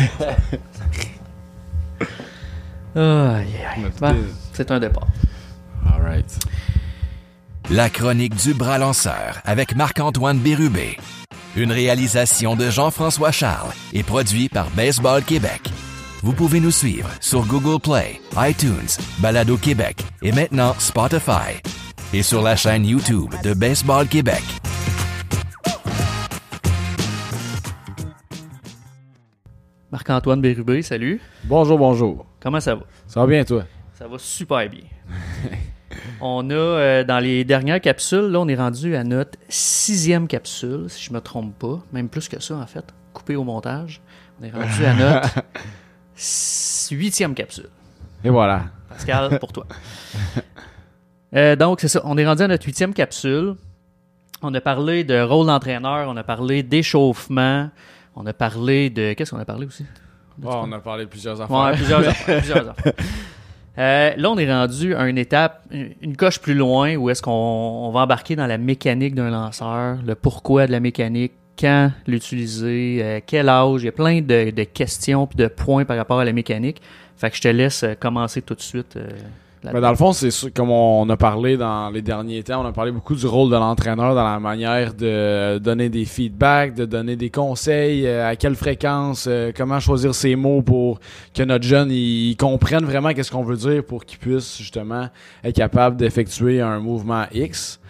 Bon, c'est un départ. All right. La chronique du bras lanceur avec Marc-Antoine Bérubé. Une réalisation de Jean-François Charles et produit par Baseball Québec. Vous pouvez nous suivre sur Google Play, iTunes, Balado Québec et maintenant Spotify. Et sur la chaîne YouTube de Baseball Québec. Marc-Antoine Bérubé, salut. Bonjour, bonjour. Comment ça va? Ça va bien, toi? Ça va super bien. on a, euh, dans les dernières capsules, là, on est rendu à notre sixième capsule, si je me trompe pas. Même plus que ça, en fait. Coupé au montage. On est rendu à notre huitième capsule. Et voilà. Pascal, pour toi. Euh, donc, c'est ça. On est rendu à notre huitième capsule. On a parlé de rôle d'entraîneur, on a parlé d'échauffement, on a parlé de. Qu'est-ce qu'on a parlé aussi? Bon, on a parlé de plusieurs affaires. Ouais, plusieurs affaires. plusieurs affaires. Euh, là, on est rendu à une étape, une coche plus loin où est-ce qu'on on va embarquer dans la mécanique d'un lanceur, le pourquoi de la mécanique, quand l'utiliser, euh, quel âge. Il y a plein de, de questions puis de points par rapport à la mécanique. Fait que je te laisse euh, commencer tout de suite. euh. Ben, dans le fond, c'est comme on a parlé dans les derniers temps, on a parlé beaucoup du rôle de l'entraîneur dans la manière de donner des feedbacks, de donner des conseils, euh, à quelle fréquence, euh, comment choisir ses mots pour que notre jeune il, il comprenne vraiment qu'est-ce qu'on veut dire pour qu'il puisse justement être capable d'effectuer un mouvement X.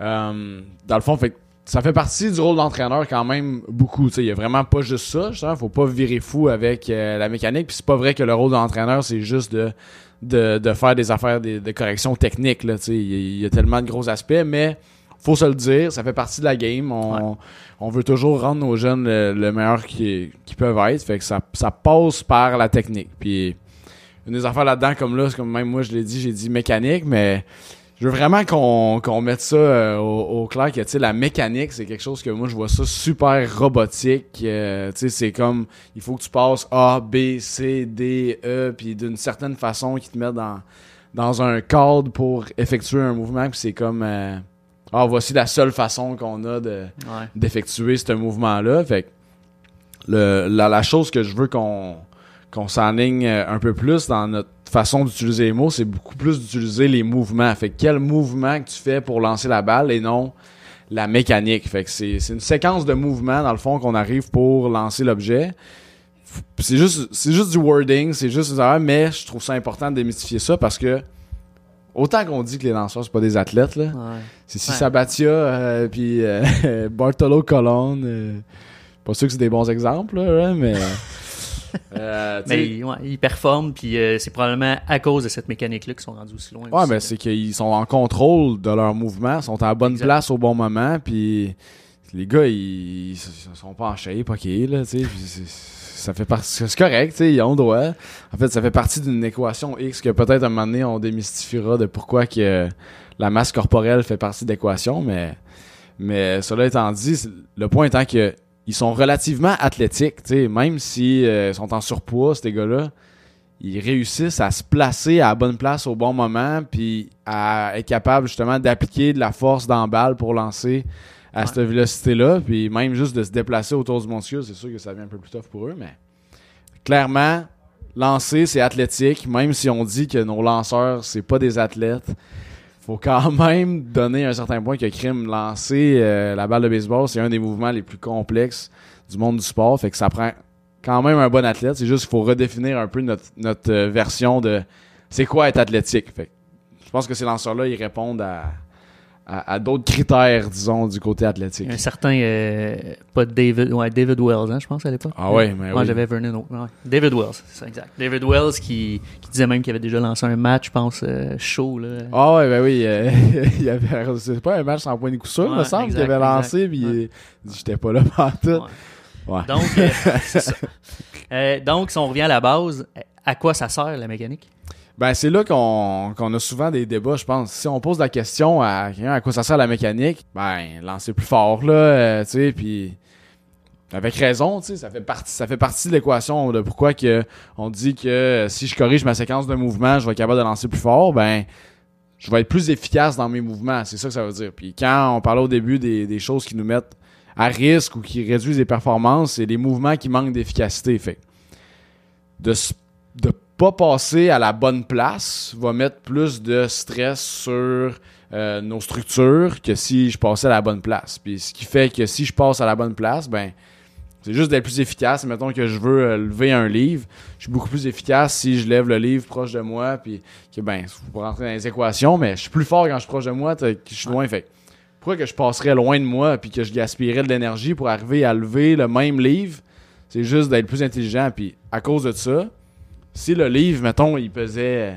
Euh, dans le fond, fait ça fait partie du rôle d'entraîneur quand même beaucoup. Il y a vraiment pas juste ça. Justement. Faut pas virer fou avec euh, la mécanique. Puis c'est pas vrai que le rôle d'entraîneur, c'est juste de de, de faire des affaires de, de correction technique. Là, il, y a, il y a tellement de gros aspects, mais faut se le dire, ça fait partie de la game. On, on veut toujours rendre nos jeunes le, le meilleur qu'ils qu'ils peuvent être. Fait que ça, ça passe par la technique. Puis une des affaires là-dedans, comme là, c'est comme même moi je l'ai dit, j'ai dit mécanique, mais je veux vraiment qu'on mette ça euh, au, au clair que tu sais la mécanique c'est quelque chose que moi je vois ça super robotique euh, tu sais c'est comme il faut que tu passes A B C D E puis d'une certaine façon qui te met dans dans un cadre pour effectuer un mouvement puis c'est comme euh, ah voici la seule façon qu'on a de Ouais. d'effectuer ce mouvement là fait que le la, la chose que je veux qu'on qu'on s'enligne un peu plus dans notre façon d'utiliser les mots, c'est beaucoup plus d'utiliser les mouvements. Fait que quel mouvement que tu fais pour lancer la balle et non la mécanique. Fait que c'est une séquence de mouvements, dans le fond, qu'on arrive pour lancer l'objet. C'est juste, c'est juste du wording, c'est juste des affaires, mais je trouve ça important de démystifier ça parce que autant qu'on dit que les lanceurs, c'est pas des athlètes, là. Ouais. C'est si Ouais. Sabatia euh, puis euh, Bartolo Colon. euh, pas sûr que c'est des bons exemples, là, hein, mais. euh, Mais ils, ouais, ils performent, puis euh, c'est probablement à cause de cette mécanique-là qu'ils sont rendus aussi loin. Ouais, aussi, mais c'est qu'ils sont en contrôle de leur mouvement, sont à la bonne Exact. place au bon moment, puis les gars, ils, ils sont pas en shape, ok, là, tu sais, ça fait partie, c'est correct, tu sais, ils ont le droit. En fait, ça fait partie d'une équation X que peut-être un moment donné, on démystifiera de pourquoi que la masse corporelle fait partie de l'équation, mais, mais cela étant dit, le point étant que ils sont relativement athlétiques, tu sais, même si euh, sont en surpoids, ces gars-là, ils réussissent à se placer à la bonne place au bon moment, puis à être capable justement d'appliquer de la force dans la balle pour lancer à Ouais. cette vélocité-là, puis même juste de se déplacer autour du montier, c'est sûr que ça devient un peu plus tough pour eux, mais clairement, lancer, c'est athlétique, même si on dit que nos lanceurs, c'est pas des athlètes. Faut quand même donner un certain point que crime lancer euh, la balle de baseball, c'est un des mouvements les plus complexes du monde du sport, fait que ça prend quand même un bon athlète. C'est juste qu'il faut redéfinir un peu notre, notre euh, version de c'est quoi être athlétique. Fait que je pense que ces lanceurs-là, ils répondent à, à, à d'autres critères, disons, du côté athlétique. Un certain, euh, pas David, ouais, David Wells, hein, je pense, à l'époque. Ah ouais, mais Moi, oui. j'avais Vernon. Ouais. David Wells, c'est ça, exact. David Wells qui, qui disait même qu'il avait déjà lancé un match, je pense, euh, chaud, là. Ah ouais, ben oui, euh, il y avait, c'est pas un match sans point de coup sûr, Ouais, me semble, qu'il avait lancé, puis Ouais. j'étais pas là pendant tout. Ouais. Ouais. Donc, c'est ça. Euh, donc, si on revient à la base, à quoi ça sert, la mécanique? Ben, c'est là qu'on qu'on a souvent des débats, je pense. Si on pose la question à à quoi ça sert la mécanique, ben, lancer plus fort, là, euh, tu sais, puis avec raison, tu sais, ça fait partie, ça fait partie de l'équation de pourquoi que on dit que euh, si je corrige ma séquence de mouvement, je vais être capable de lancer plus fort, ben, je vais être plus efficace dans mes mouvements. C'est ça que ça veut dire. Puis quand on parlait au début des, des choses qui nous mettent à risque ou qui réduisent les performances, c'est les mouvements qui manquent d'efficacité. Fait de de pas passer à la bonne place va mettre plus de stress sur euh, nos structures que si je passais à la bonne place. Puis ce qui fait que si je passe à la bonne place, ben c'est juste d'être plus efficace. Mettons que je veux euh, lever un livre, je suis beaucoup plus efficace si je lève le livre proche de moi, puis que ben, faut pas rentrer dans les équations, mais je suis plus fort quand je suis proche de moi que je suis loin. Fait pourquoi que je passerais loin de moi puis que je gaspillerais de l'énergie pour arriver à lever le même livre? C'est juste d'être plus intelligent. Puis à cause de ça, si le livre, mettons, il pesait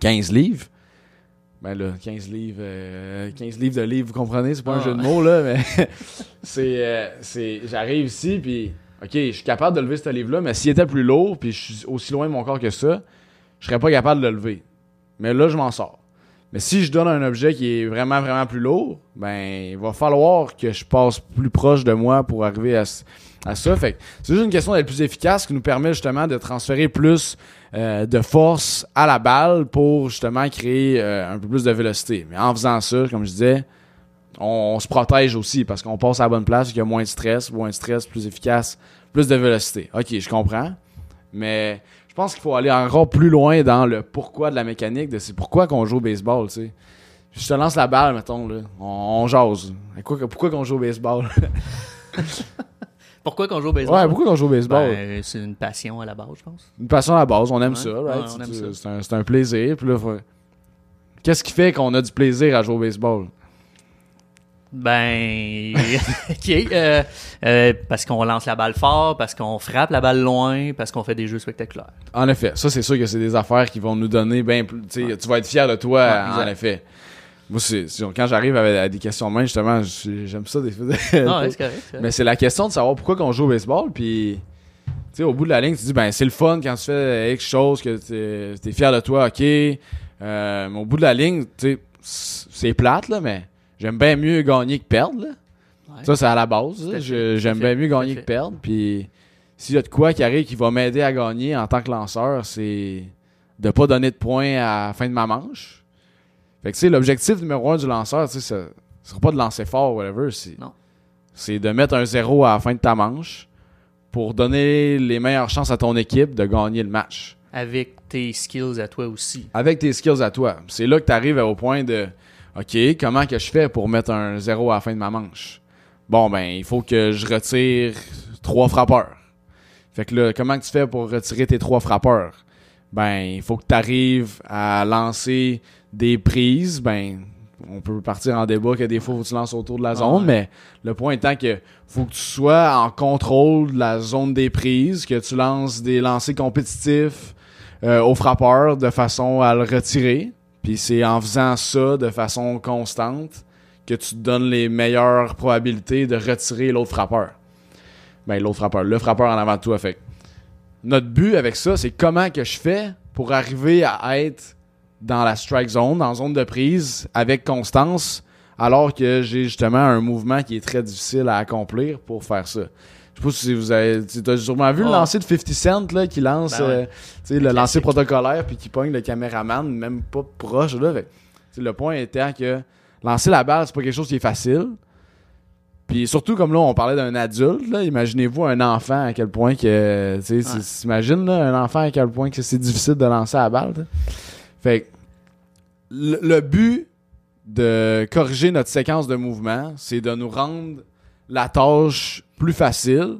15 livres, ben là, 15 livres, euh, 15 livres de livres, vous comprenez, c'est pas un Ah. jeu de mots, là, mais c'est, euh, c'est, j'arrive ici, puis, ok, je suis capable de lever ce livre-là, mais s'il était plus lourd, puis je suis aussi loin de mon corps que ça, je serais pas capable de le lever. Mais là, je m'en sors. Mais si je donne un objet qui est vraiment, vraiment plus lourd, ben, il va falloir que je passe plus proche de moi pour arriver à, ça. Fait c'est juste une question d'être plus efficace qui nous permet justement de transférer plus euh, de force à la balle pour justement créer euh, un peu plus de vélocité. Mais en faisant ça, comme je disais, on, se protège aussi parce qu'on passe à la bonne place, il y a moins de stress, moins de stress, plus efficace, plus de vélocité. Ok, je comprends. Mais je pense qu'il faut aller encore plus loin dans le pourquoi de la mécanique, de c'est pourquoi qu'on joue au baseball, tu sais. Je te lance la balle, mettons, là. On, on jase. Pourquoi, pourquoi qu'on joue au baseball? Pourquoi qu'on joue au baseball? ouais, pourquoi qu'on joue au baseball? Ben, c'est une passion à la base, je pense. Une passion à la base, on aime Ouais. ça, right? Ouais, on aime C'est- ça. C'est un, plaisir. Puis là, faut- Qu'est-ce qui fait qu'on a du plaisir à jouer au baseball? Ben, ok. euh, euh, parce qu'on lance la balle fort, parce qu'on frappe la balle loin, parce qu'on fait des jeux spectaculaires. En effet, ça c'est sûr que c'est des affaires qui vont nous donner bien plus. tu vas être fier de toi, Ouais, en effet. Moi, c'est, quand j'arrive à, à des questions de main, justement, j'aime ça des fois. Ouais, c'est correct. Mais c'est la question de savoir pourquoi qu'on joue au baseball, puis tu sais, au bout de la ligne, tu dis, ben c'est le fun quand tu fais quelque chose, que t'es, t'es fier de toi, ok. Euh, mais au bout de la ligne, tu sais, c'est plate, là, mais j'aime bien mieux gagner que perdre, là. Ouais. Ça, c'est à la base. J'aime bien mieux gagner que perdre, puis s'il y a de quoi qui arrive qui va m'aider à gagner en tant que lanceur, c'est de pas donner de points à la fin de ma manche. Fait que, tu sais, l'objectif numéro un du lanceur, tu sais, ce sera pas de lancer fort, whatever, c'est Non. c'est de mettre un zéro à la fin de ta manche pour donner les meilleures chances à ton équipe de gagner le match. Avec tes skills à toi aussi. Avec tes skills à toi. C'est là que tu arrives au point de OK, comment que je fais pour mettre un zéro à la fin de ma manche? Bon, ben, il faut que je retire trois frappeurs. Fait que là, comment que tu fais pour retirer tes trois frappeurs? Ben, il faut que tu arrives à lancer des prises. Ben, on peut partir en débat que des fois, faut que tu lances autour de la zone, ouais. mais le point étant que faut que tu sois en contrôle de la zone des prises, que tu lances des lancers compétitifs euh, au frappeur de façon à le retirer. Puis c'est en faisant ça de façon constante que tu te donnes les meilleures probabilités de retirer l'autre frappeur. Ben, l'autre frappeur, le frappeur en avant de toi. Fait notre but avec ça, c'est comment que je fais pour arriver à être dans la strike zone, dans zone de prise, avec constance, alors que j'ai justement un mouvement qui est très difficile à accomplir pour faire ça. Sais pas si vous avez. Tu as sûrement vu le Ouais. lancer de 50 Cent là, qui lance Ben ouais. euh, le lancer protocolaire puis qui pogne le caméraman, même pas proche. Là, Fait le point étant que lancer la balle, c'est pas quelque chose qui est facile. Puis surtout, comme là, on parlait d'un adulte, là, imaginez-vous un enfant à quel point que. Tu sais, Ouais. un enfant à quel point que c'est difficile de lancer la balle. Fait que le, le but de corriger notre séquence de mouvement, c'est de nous rendre la tâche plus facile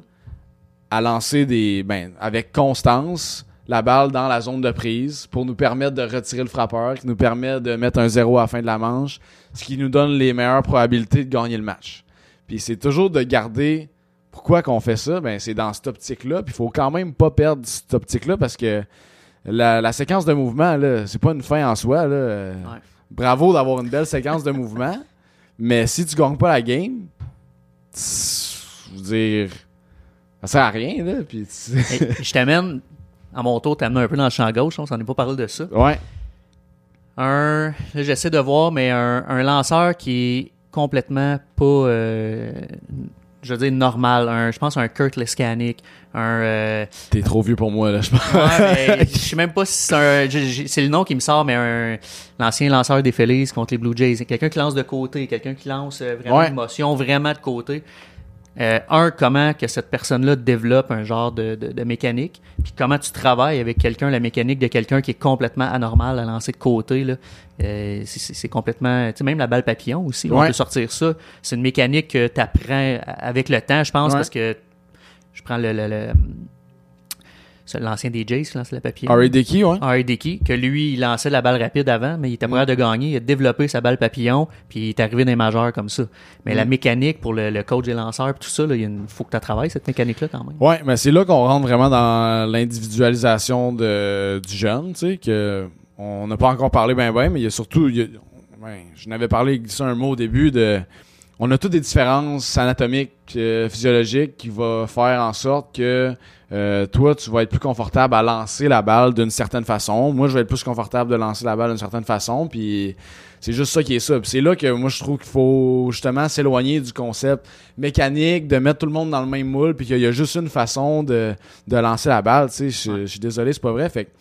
à lancer des ben, avec constance la balle dans la zone de prise pour nous permettre de retirer le frappeur, qui nous permet de mettre un zéro à la fin de la manche, ce qui nous donne les meilleures probabilités de gagner le match. Puis c'est toujours de garder pourquoi qu'on fait ça, ben c'est dans cette optique-là, puis il faut quand même pas perdre cette optique-là parce que la, la séquence de mouvement là, c'est pas une fin en soi là. Ouais. Bravo d'avoir une belle séquence de mouvement, mais si tu gagnes pas la game, je veux dire ça sert à rien là, puis je t'amène, à mon tour, t'amènes un peu dans le champ gauche, on s'en est pas parlé de ça. ouais. Un, là, j'essaie de voir, mais un, un lanceur qui est complètement pas, euh, je veux dire, normal. Un, je pense un Kurt Leskanic, un... euh, T'es trop vieux pour moi là, je pense. ouais, mais je sais même pas si c'est un... C'est le nom qui me sort, mais un l'ancien lanceur des Phillies contre les Blue Jays. Quelqu'un qui lance de côté, quelqu'un qui lance euh, vraiment Ouais. d'émotion, vraiment de côté. Euh, un, comment que cette personne-là développe un genre de, de, de mécanique, puis comment tu travailles avec quelqu'un, la mécanique de quelqu'un qui est complètement anormal à lancer de côté. Là. Euh, c'est- complètement... Tu sais, même la balle papillon aussi, on peut sortir ça. C'est une mécanique que tu apprends avec le temps, je pense, Ouais. parce que je prends le... le, le- l'ancien DJ qui lançait la papillon. Harry Dickey, ouais. Harry Dickey, que lui, il lançait la balle rapide avant, mais il était capable de gagner. Il a développé sa balle papillon, puis il est arrivé dans les majeurs comme ça. Mais la mécanique pour le, le coach des lanceurs, puis tout ça, il une- faut que tu travailles cette mécanique-là quand même. Ouais, mais c'est là qu'on rentre vraiment dans l'individualisation de, du jeune, tu sais, que on n'a pas encore parlé ben ben, mais il y a surtout, il y a- ouais, je n'avais parlé, glissé un mot au début de, on a toutes des différences anatomiques, euh, physiologiques qui va faire en sorte que euh, toi, tu vas être plus confortable à lancer la balle d'une certaine façon. Moi, je vais être plus confortable de lancer la balle d'une certaine façon, puis c'est juste ça qui est ça. Puis c'est là que moi, je trouve qu'il faut justement s'éloigner du concept mécanique, de mettre tout le monde dans le même moule, puis qu'il y a juste une façon de, de lancer la balle. Tu sais, je, je suis désolé, c'est pas vrai. Fait que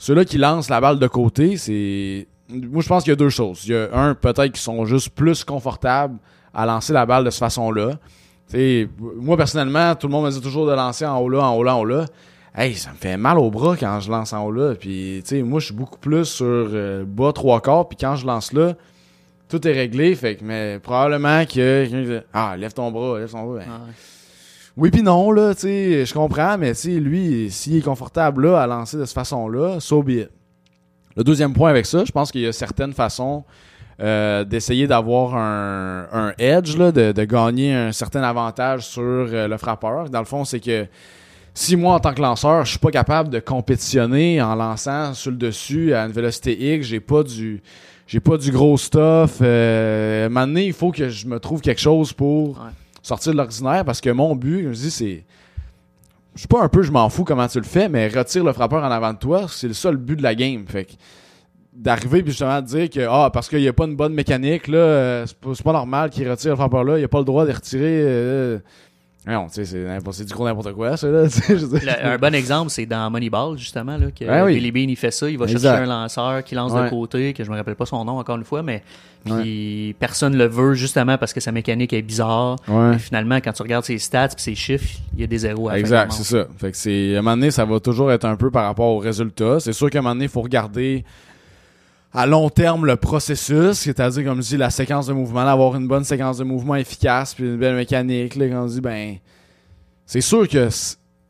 ceux-là qui lancent la balle de côté, c'est. Moi, je pense qu'il y a deux choses. Il y a un, peut-être qu'ils sont juste plus confortables à lancer la balle de cette façon-là. Moi, personnellement, tout le monde me dit toujours de lancer en haut là, en haut là, en haut là. Hey, ça me fait mal au bras quand je lance en haut là. Puis, tu sais, moi, je suis beaucoup plus sur euh, bas trois quarts. Puis quand je lance là, tout est réglé. Fait que, mais probablement que Ah, lève ton bras, lève ton bras. Ben, Ah ouais. oui puis non, là, tu sais, je comprends, mais tu sais, lui, s'il est confortable là à lancer de cette façon-là, so be it. Le deuxième point avec ça, je pense qu'il y a certaines façons euh, d'essayer d'avoir un, un edge, là, de, de gagner un certain avantage sur euh, le frappeur. Dans le fond, c'est que si moi, en tant que lanceur, je suis pas capable de compétitionner en lançant sur le dessus à une vélocité X, j'ai pas du j'ai pas du gros stuff. Euh, à un moment donné, il faut que je me trouve quelque chose pour Ouais. sortir de l'ordinaire parce que mon but, je dis, c'est. Je suis pas un peu, je m'en fous comment tu le fais, mais retire le frappeur en avant de toi, c'est le seul but de la game. Fait que d'arriver puis justement de dire que ah parce qu'il n'y a pas une bonne mécanique là, euh, c'est pas, c'est pas normal qu'il retire le frappeur là, il a pas le droit de retirer. euh, non, tu sais, c'est du gros n'importe quoi, ça là. tu sais, je veux dire. Le- un bon exemple, c'est dans Moneyball, justement, là, que Ouais, oui. Billy Bean, il fait ça. Il va Exact. chercher un lanceur qui lance de Ouais. côté, que je me rappelle pas son nom encore une fois, mais puis personne le veut justement parce que sa mécanique est bizarre. Ouais. Et finalement, quand tu regardes ses stats et ses chiffres, il y a des zéros à Exact, c'est ça. Fait que c'est à un moment donné, ça va toujours être un peu par rapport au résultat. C'est sûr qu'à un moment donné, il faut regarder à long terme le processus, c'est-à-dire comme je dis la séquence de mouvement, avoir une bonne séquence de mouvement efficace puis une belle mécanique quand on dit ben c'est sûr que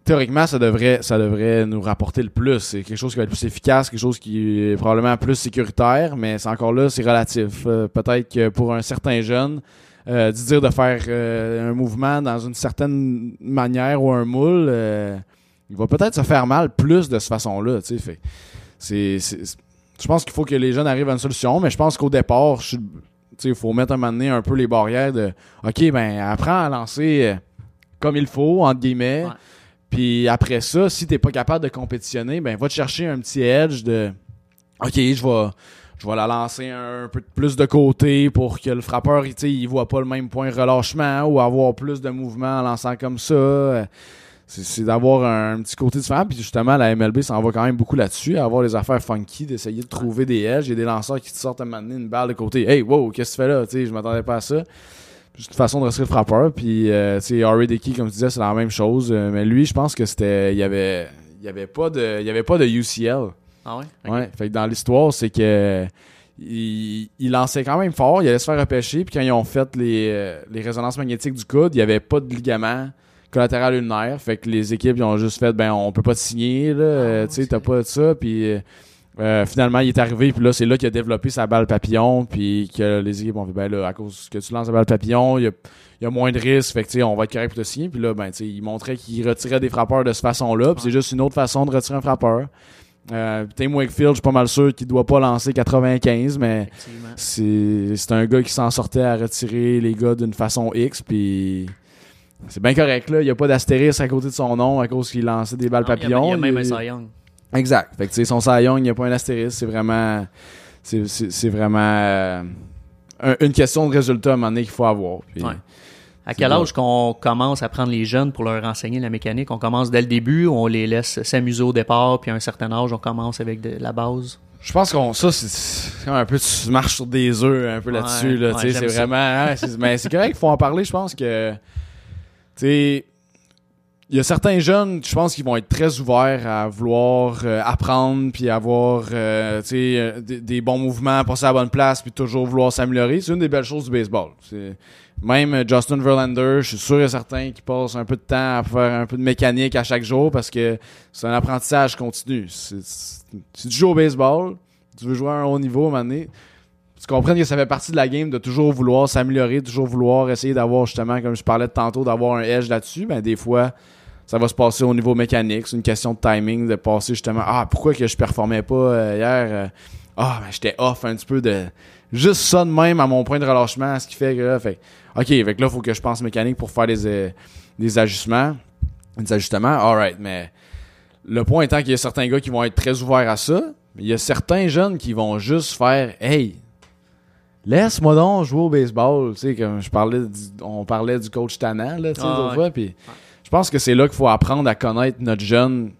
théoriquement ça devrait ça devrait nous rapporter le plus, c'est quelque chose qui va être plus efficace, quelque chose qui est probablement plus sécuritaire, mais c'est encore là c'est relatif. Euh, peut-être que pour un certain jeune euh, de dire de faire euh, un mouvement dans une certaine manière ou un moule, il va peut-être se faire mal plus de cette façon-là. c'est- je pense qu'il faut que les jeunes arrivent à une solution, mais je pense qu'au départ, il faut mettre un moment donné un peu les barrières de OK, ben apprends à lancer euh, comme il faut, entre guillemets. Ouais. Puis après ça, si t'es pas capable de compétitionner, ben va te chercher un petit edge de OK, je vais je vais la lancer un peu plus de côté pour que le frappeur il, il voit pas le même point de relâchement ou avoir plus de mouvement en lançant comme ça. C'est, d'avoir un, petit côté différent. Puis justement, la MLB s'en va quand même beaucoup là-dessus, à avoir les affaires funky, d'essayer de trouver des edges. Il y a des lanceurs qui te sortent à donné une balle de côté. Hey, wow, qu'est-ce que tu fais là? Tu sais, je m'attendais pas à ça. Juste une façon de rester le frappeur. Puis, euh, tu sais, Harry Dickey, comme tu disais, c'est la même chose. Euh, mais lui, je pense que c'était. Il y avait. Il y avait pas de. Il y avait pas de UCL. Ah ouais? Ok. Ouais. Fait que dans l'histoire, c'est que. Il, il lançait quand même fort, il allait se faire repêcher, puis quand ils ont fait les, euh, les résonances magnétiques du coude, il n'y avait pas de ligament collatéral ulnaire. Fait que les équipes ils ont juste fait ben on peut pas te signer là, euh, tu sais, t'as pas de ça. Puis euh, euh, finalement il est arrivé, puis là c'est là qu'il a développé sa balle papillon, puis que les équipes ont fait ben là à cause que tu lances la balle papillon, il y a, il y a moins de risques, fait que tu sais, on va être correct pour te signer. Puis là ben tu sais, il montrait qu'il retirait des frappeurs de cette façon-là, puis c'est juste une autre façon de retirer un frappeur. Euh, Tim Wakefield, je suis pas mal sûr qu'il doit pas lancer 95, mais c'est un gars qui s'en sortait à retirer les gars d'une façon X, puis c'est bien correct, là. Il n'y a pas d'astérisque à côté de son nom à cause qu'il lançait des balles Non, papillons. Il y a même un Cy Young. Exact. Fait que, tu sais, son Cy Young, il n'y a pas un astérisque. C'est vraiment. C'est vraiment. euh, un- une question de résultat à un moment donné qu'il faut avoir. Puis- Ouais. À quel âge qu'on commence à prendre les jeunes pour leur enseigner la mécanique? On commence dès le début, on les laisse s'amuser au départ, puis à un certain âge, on commence avec de la base? Je pense qu'on ça c'est- un peu tu marches sur des œufs un peu là-dessus Ouais, là, ouais, tu sais, c'est vraiment hein, mais c'est correct, il faut en parler, je pense que sais, il y a certains jeunes, je pense, qui vont être très ouverts à vouloir euh, apprendre, puis avoir euh, euh, des, bons mouvements, passer à la bonne place, puis toujours vouloir s'améliorer. C'est une des belles choses du baseball. Même Justin Verlander, je suis sûr et certain qu'il passe un peu de temps à faire un peu de mécanique à chaque jour parce que c'est un apprentissage continu. Si tu joues au baseball, tu veux jouer à un haut niveau à un moment donné, tu comprends que ça fait partie de la game de toujours vouloir s'améliorer, toujours vouloir essayer d'avoir justement, comme je parlais tantôt, d'avoir un edge là-dessus. Ben des fois, ça va se passer au niveau mécanique. C'est une question de timing, de passer justement Ah, pourquoi que je performais pas euh, hier? euh, ah, ben j'étais off un petit peu de. Juste ça de même à mon point de relâchement, ce qui fait que là, fait. OK, que là, faut que je pense mécanique pour faire des, euh, des ajustements. Des ajustements. Alright, mais le point étant qu'il y a certains gars qui vont être très ouverts à ça. Il y a certains jeunes qui vont juste faire Hey, laisse-moi donc jouer au baseball. Tu sais, comme je parlais du- on parlait du coach Tannant, là, tu sais, Ah, ouais. puis je pense que c'est là qu'il faut apprendre à connaître notre jeune.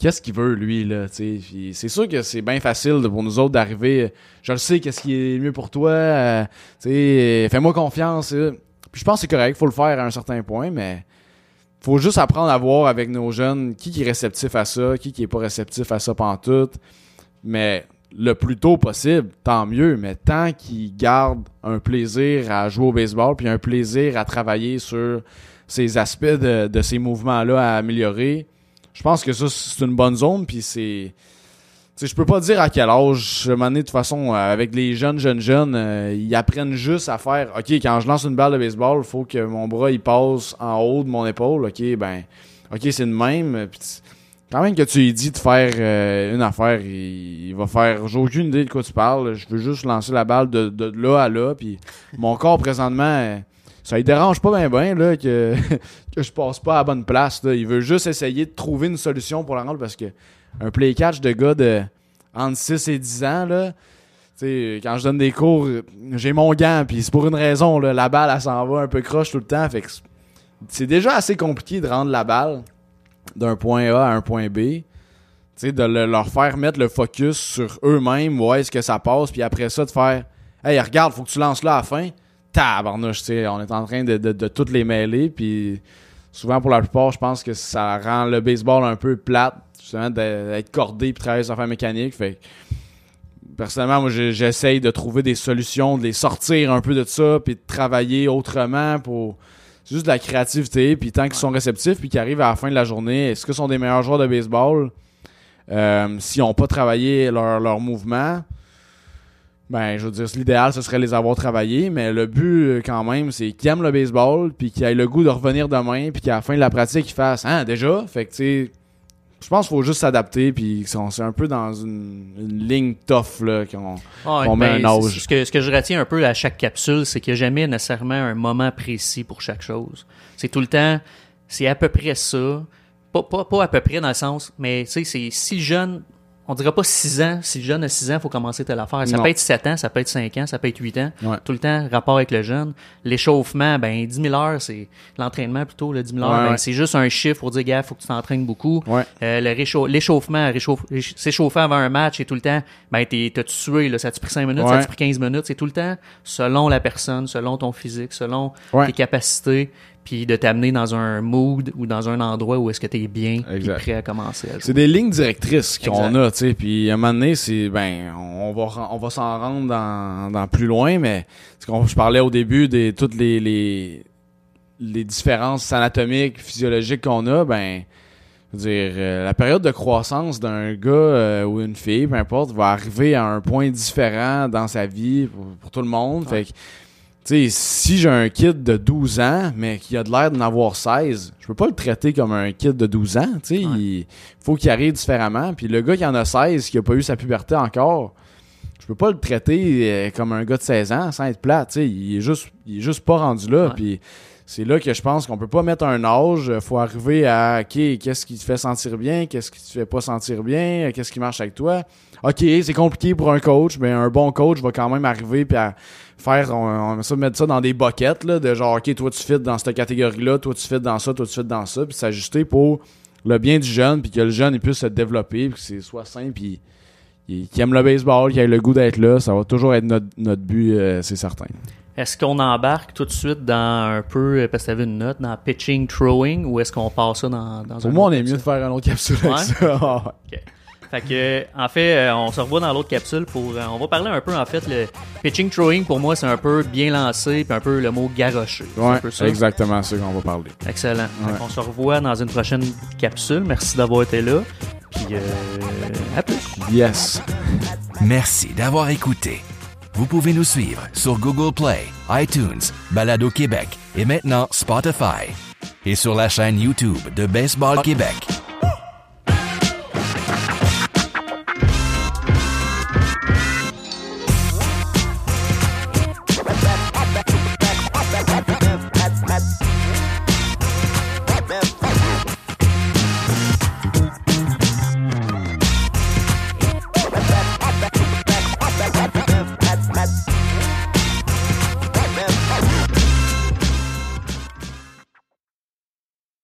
Qu'est-ce qu'il veut, lui, là, tu sais. C'est sûr que c'est bien facile pour nous autres d'arriver. Je le sais, qu'est-ce qui est mieux pour toi. euh, tu sais, euh, fais-moi confiance. euh. Puis je pense que c'est correct, faut le faire à un certain point, mais faut juste apprendre à voir avec nos jeunes qui, qui est réceptif à ça, qui, qui est pas réceptif à ça pantoute. Mais le plus tôt possible, tant mieux, mais tant qu'ils gardent un plaisir à jouer au baseball, puis un plaisir à travailler sur ces aspects de, ces mouvements-là à améliorer, je pense que ça, c'est une bonne zone, puis c'est... Je peux pas dire à quel âge, moment donné, de toute façon, euh, avec les jeunes, jeunes, jeunes, euh, ils apprennent juste à faire, OK, quand je lance une balle de baseball, il faut que mon bras, il passe en haut de mon épaule, OK, ben, OK, c'est le même, tu- quand même que tu lui dis de faire euh, une affaire, il, va faire. J'ai aucune idée de quoi tu parles. Je veux juste lancer la balle de, là à là. Puis mon corps présentement, euh, ça lui dérange pas bien bien là que, que je passe pas à la bonne place. Il veut juste essayer de trouver une solution pour la rendre parce que un play catch de gars de entre 6 et 10 ans, là. tu sais, quand je donne des cours, j'ai mon gant, puis c'est pour une raison. Là, la balle, elle s'en va un peu croche tout le temps. Fait que c'est déjà assez compliqué de rendre la balle d'un point A à un point B. Tu sais, de le- leur faire mettre le focus sur eux-mêmes, où est-ce que ça passe, puis après ça, de faire Hey, regarde, faut que tu lances là à la fin. Tabarnouche, tu sais, on est en train de, de, de toutes les mêler, puis souvent pour la plupart, je pense que ça rend le baseball un peu plate, justement, d'être cordé puis travailler sur la mécanique. Fait personnellement, moi, j'essaye de trouver des solutions, de les sortir un peu de ça, puis de travailler autrement pour. C'est juste de la créativité, puis tant qu'ils sont réceptifs, puis qu'ils arrivent à la fin de la journée, est-ce que ce sont des meilleurs joueurs de baseball? Euh, s'ils n'ont pas travaillé leur, leur mouvement? Ben, je veux dire, l'idéal, ce serait les avoir travaillés, mais le but, euh, quand même, c'est qu'ils aiment le baseball, puis qu'ils aient le goût de revenir demain, puis qu'à la fin de la pratique, ils fassent Ah, déjà? Fait que, tu sais, je pense qu'il faut juste s'adapter, puis c'est un peu dans une, une ligne tough, là, qu'on On met ben, un âge. Ce que, ce que je retiens un peu à chaque capsule, c'est qu'il n'y a jamais nécessairement un moment précis pour chaque chose. C'est tout le temps, c'est à peu près ça. Pas, pas, pas à peu près dans le sens, mais tu sais, c'est si jeune, on dirait pas 6 ans. Si le jeune a 6 ans, il faut commencer telle affaire. Ça Non. peut être 7 ans, ça peut être 5 ans, ça peut être 8 ans. Ouais. Tout le temps, rapport avec le jeune. L'échauffement, ben 10 000 heures, c'est l'entraînement plutôt. Le 10 000 heures, Ouais, ben, ouais. c'est juste un chiffre pour dire, gars, faut que tu t'entraînes beaucoup. Ouais. Euh, le l'échauffement, réchauffe- s'échauffer avant un match et tout le temps, ben t'es, t'as-tu sué, là, ça a-tu pris 5 minutes, ça a-tu pris 15 minutes, c'est tout le temps selon la personne, selon ton physique, selon tes capacités, puis de t'amener dans un mood ou dans un endroit où est-ce que t'es bien, puis Exact. prêt à commencer à. C'est des lignes directrices qu'on a, tu sais. Puis à un moment donné, c'est ben, on va on va s'en rendre dans, dans plus loin, mais ce qu'on je parlais au début des toutes les les, les différences anatomiques, physiologiques qu'on a, ben, je veux dire, euh, la période de croissance d'un gars euh, ou une fille, peu importe, va arriver à un point différent dans sa vie pour, pour tout le monde. Fait que tu sais, si j'ai un kid de 12 ans, mais qui a de l'air d'en avoir 16, je peux pas le traiter comme un kid de 12 ans. Tu sais, Ouais. il faut qu'il arrive différemment. Puis le gars qui en a 16, qui a pas eu sa puberté encore, je peux pas le traiter euh, comme un gars de 16 ans sans être plat. Tu sais, il est juste, il est juste pas rendu là. Ouais. Puis c'est là que je pense qu'on peut pas mettre un âge. faut arriver à, OK, qu'est-ce qui te fait sentir bien, qu'est-ce qui te fait pas sentir bien, qu'est-ce qui marche avec toi? OK, c'est compliqué pour un coach, mais un bon coach va quand même arriver puis à faire on, on va ça mettre ça dans des buckets là, de genre OK, toi tu fit dans cette catégorie-là, toi tu fit dans ça, toi tu fit dans ça, puis s'ajuster pour le bien du jeune puis que le jeune il puisse se développer, puis que c'est soit simple puis qu'il aime le baseball, qu'il ait le goût d'être là, ça va toujours être notre, notre but, euh, c'est certain. Est-ce qu'on embarque tout de suite dans un peu, parce que tu avais une note, dans pitching, throwing, ou est-ce qu'on passe ça dans, dans Pour un moi, on est mieux de faire un autre capsule Ouais? avec ça. Ouais. Fait que, en fait, euh, on se revoit dans l'autre capsule pour. euh, on va parler un peu, en fait, le pitching throwing pour moi, c'est un peu bien lancé, puis un peu le mot garoché. C'est un Ouais, peu ça. c'est exactement ça qu'on va parler. Excellent. Ouais. on se revoit dans une prochaine capsule. Merci d'avoir été là. Puis, euh, à plus. Yes. Merci d'avoir écouté. Vous pouvez nous suivre sur Google Play, iTunes, Balado Québec et maintenant Spotify. Et sur la chaîne YouTube de Baseball Québec.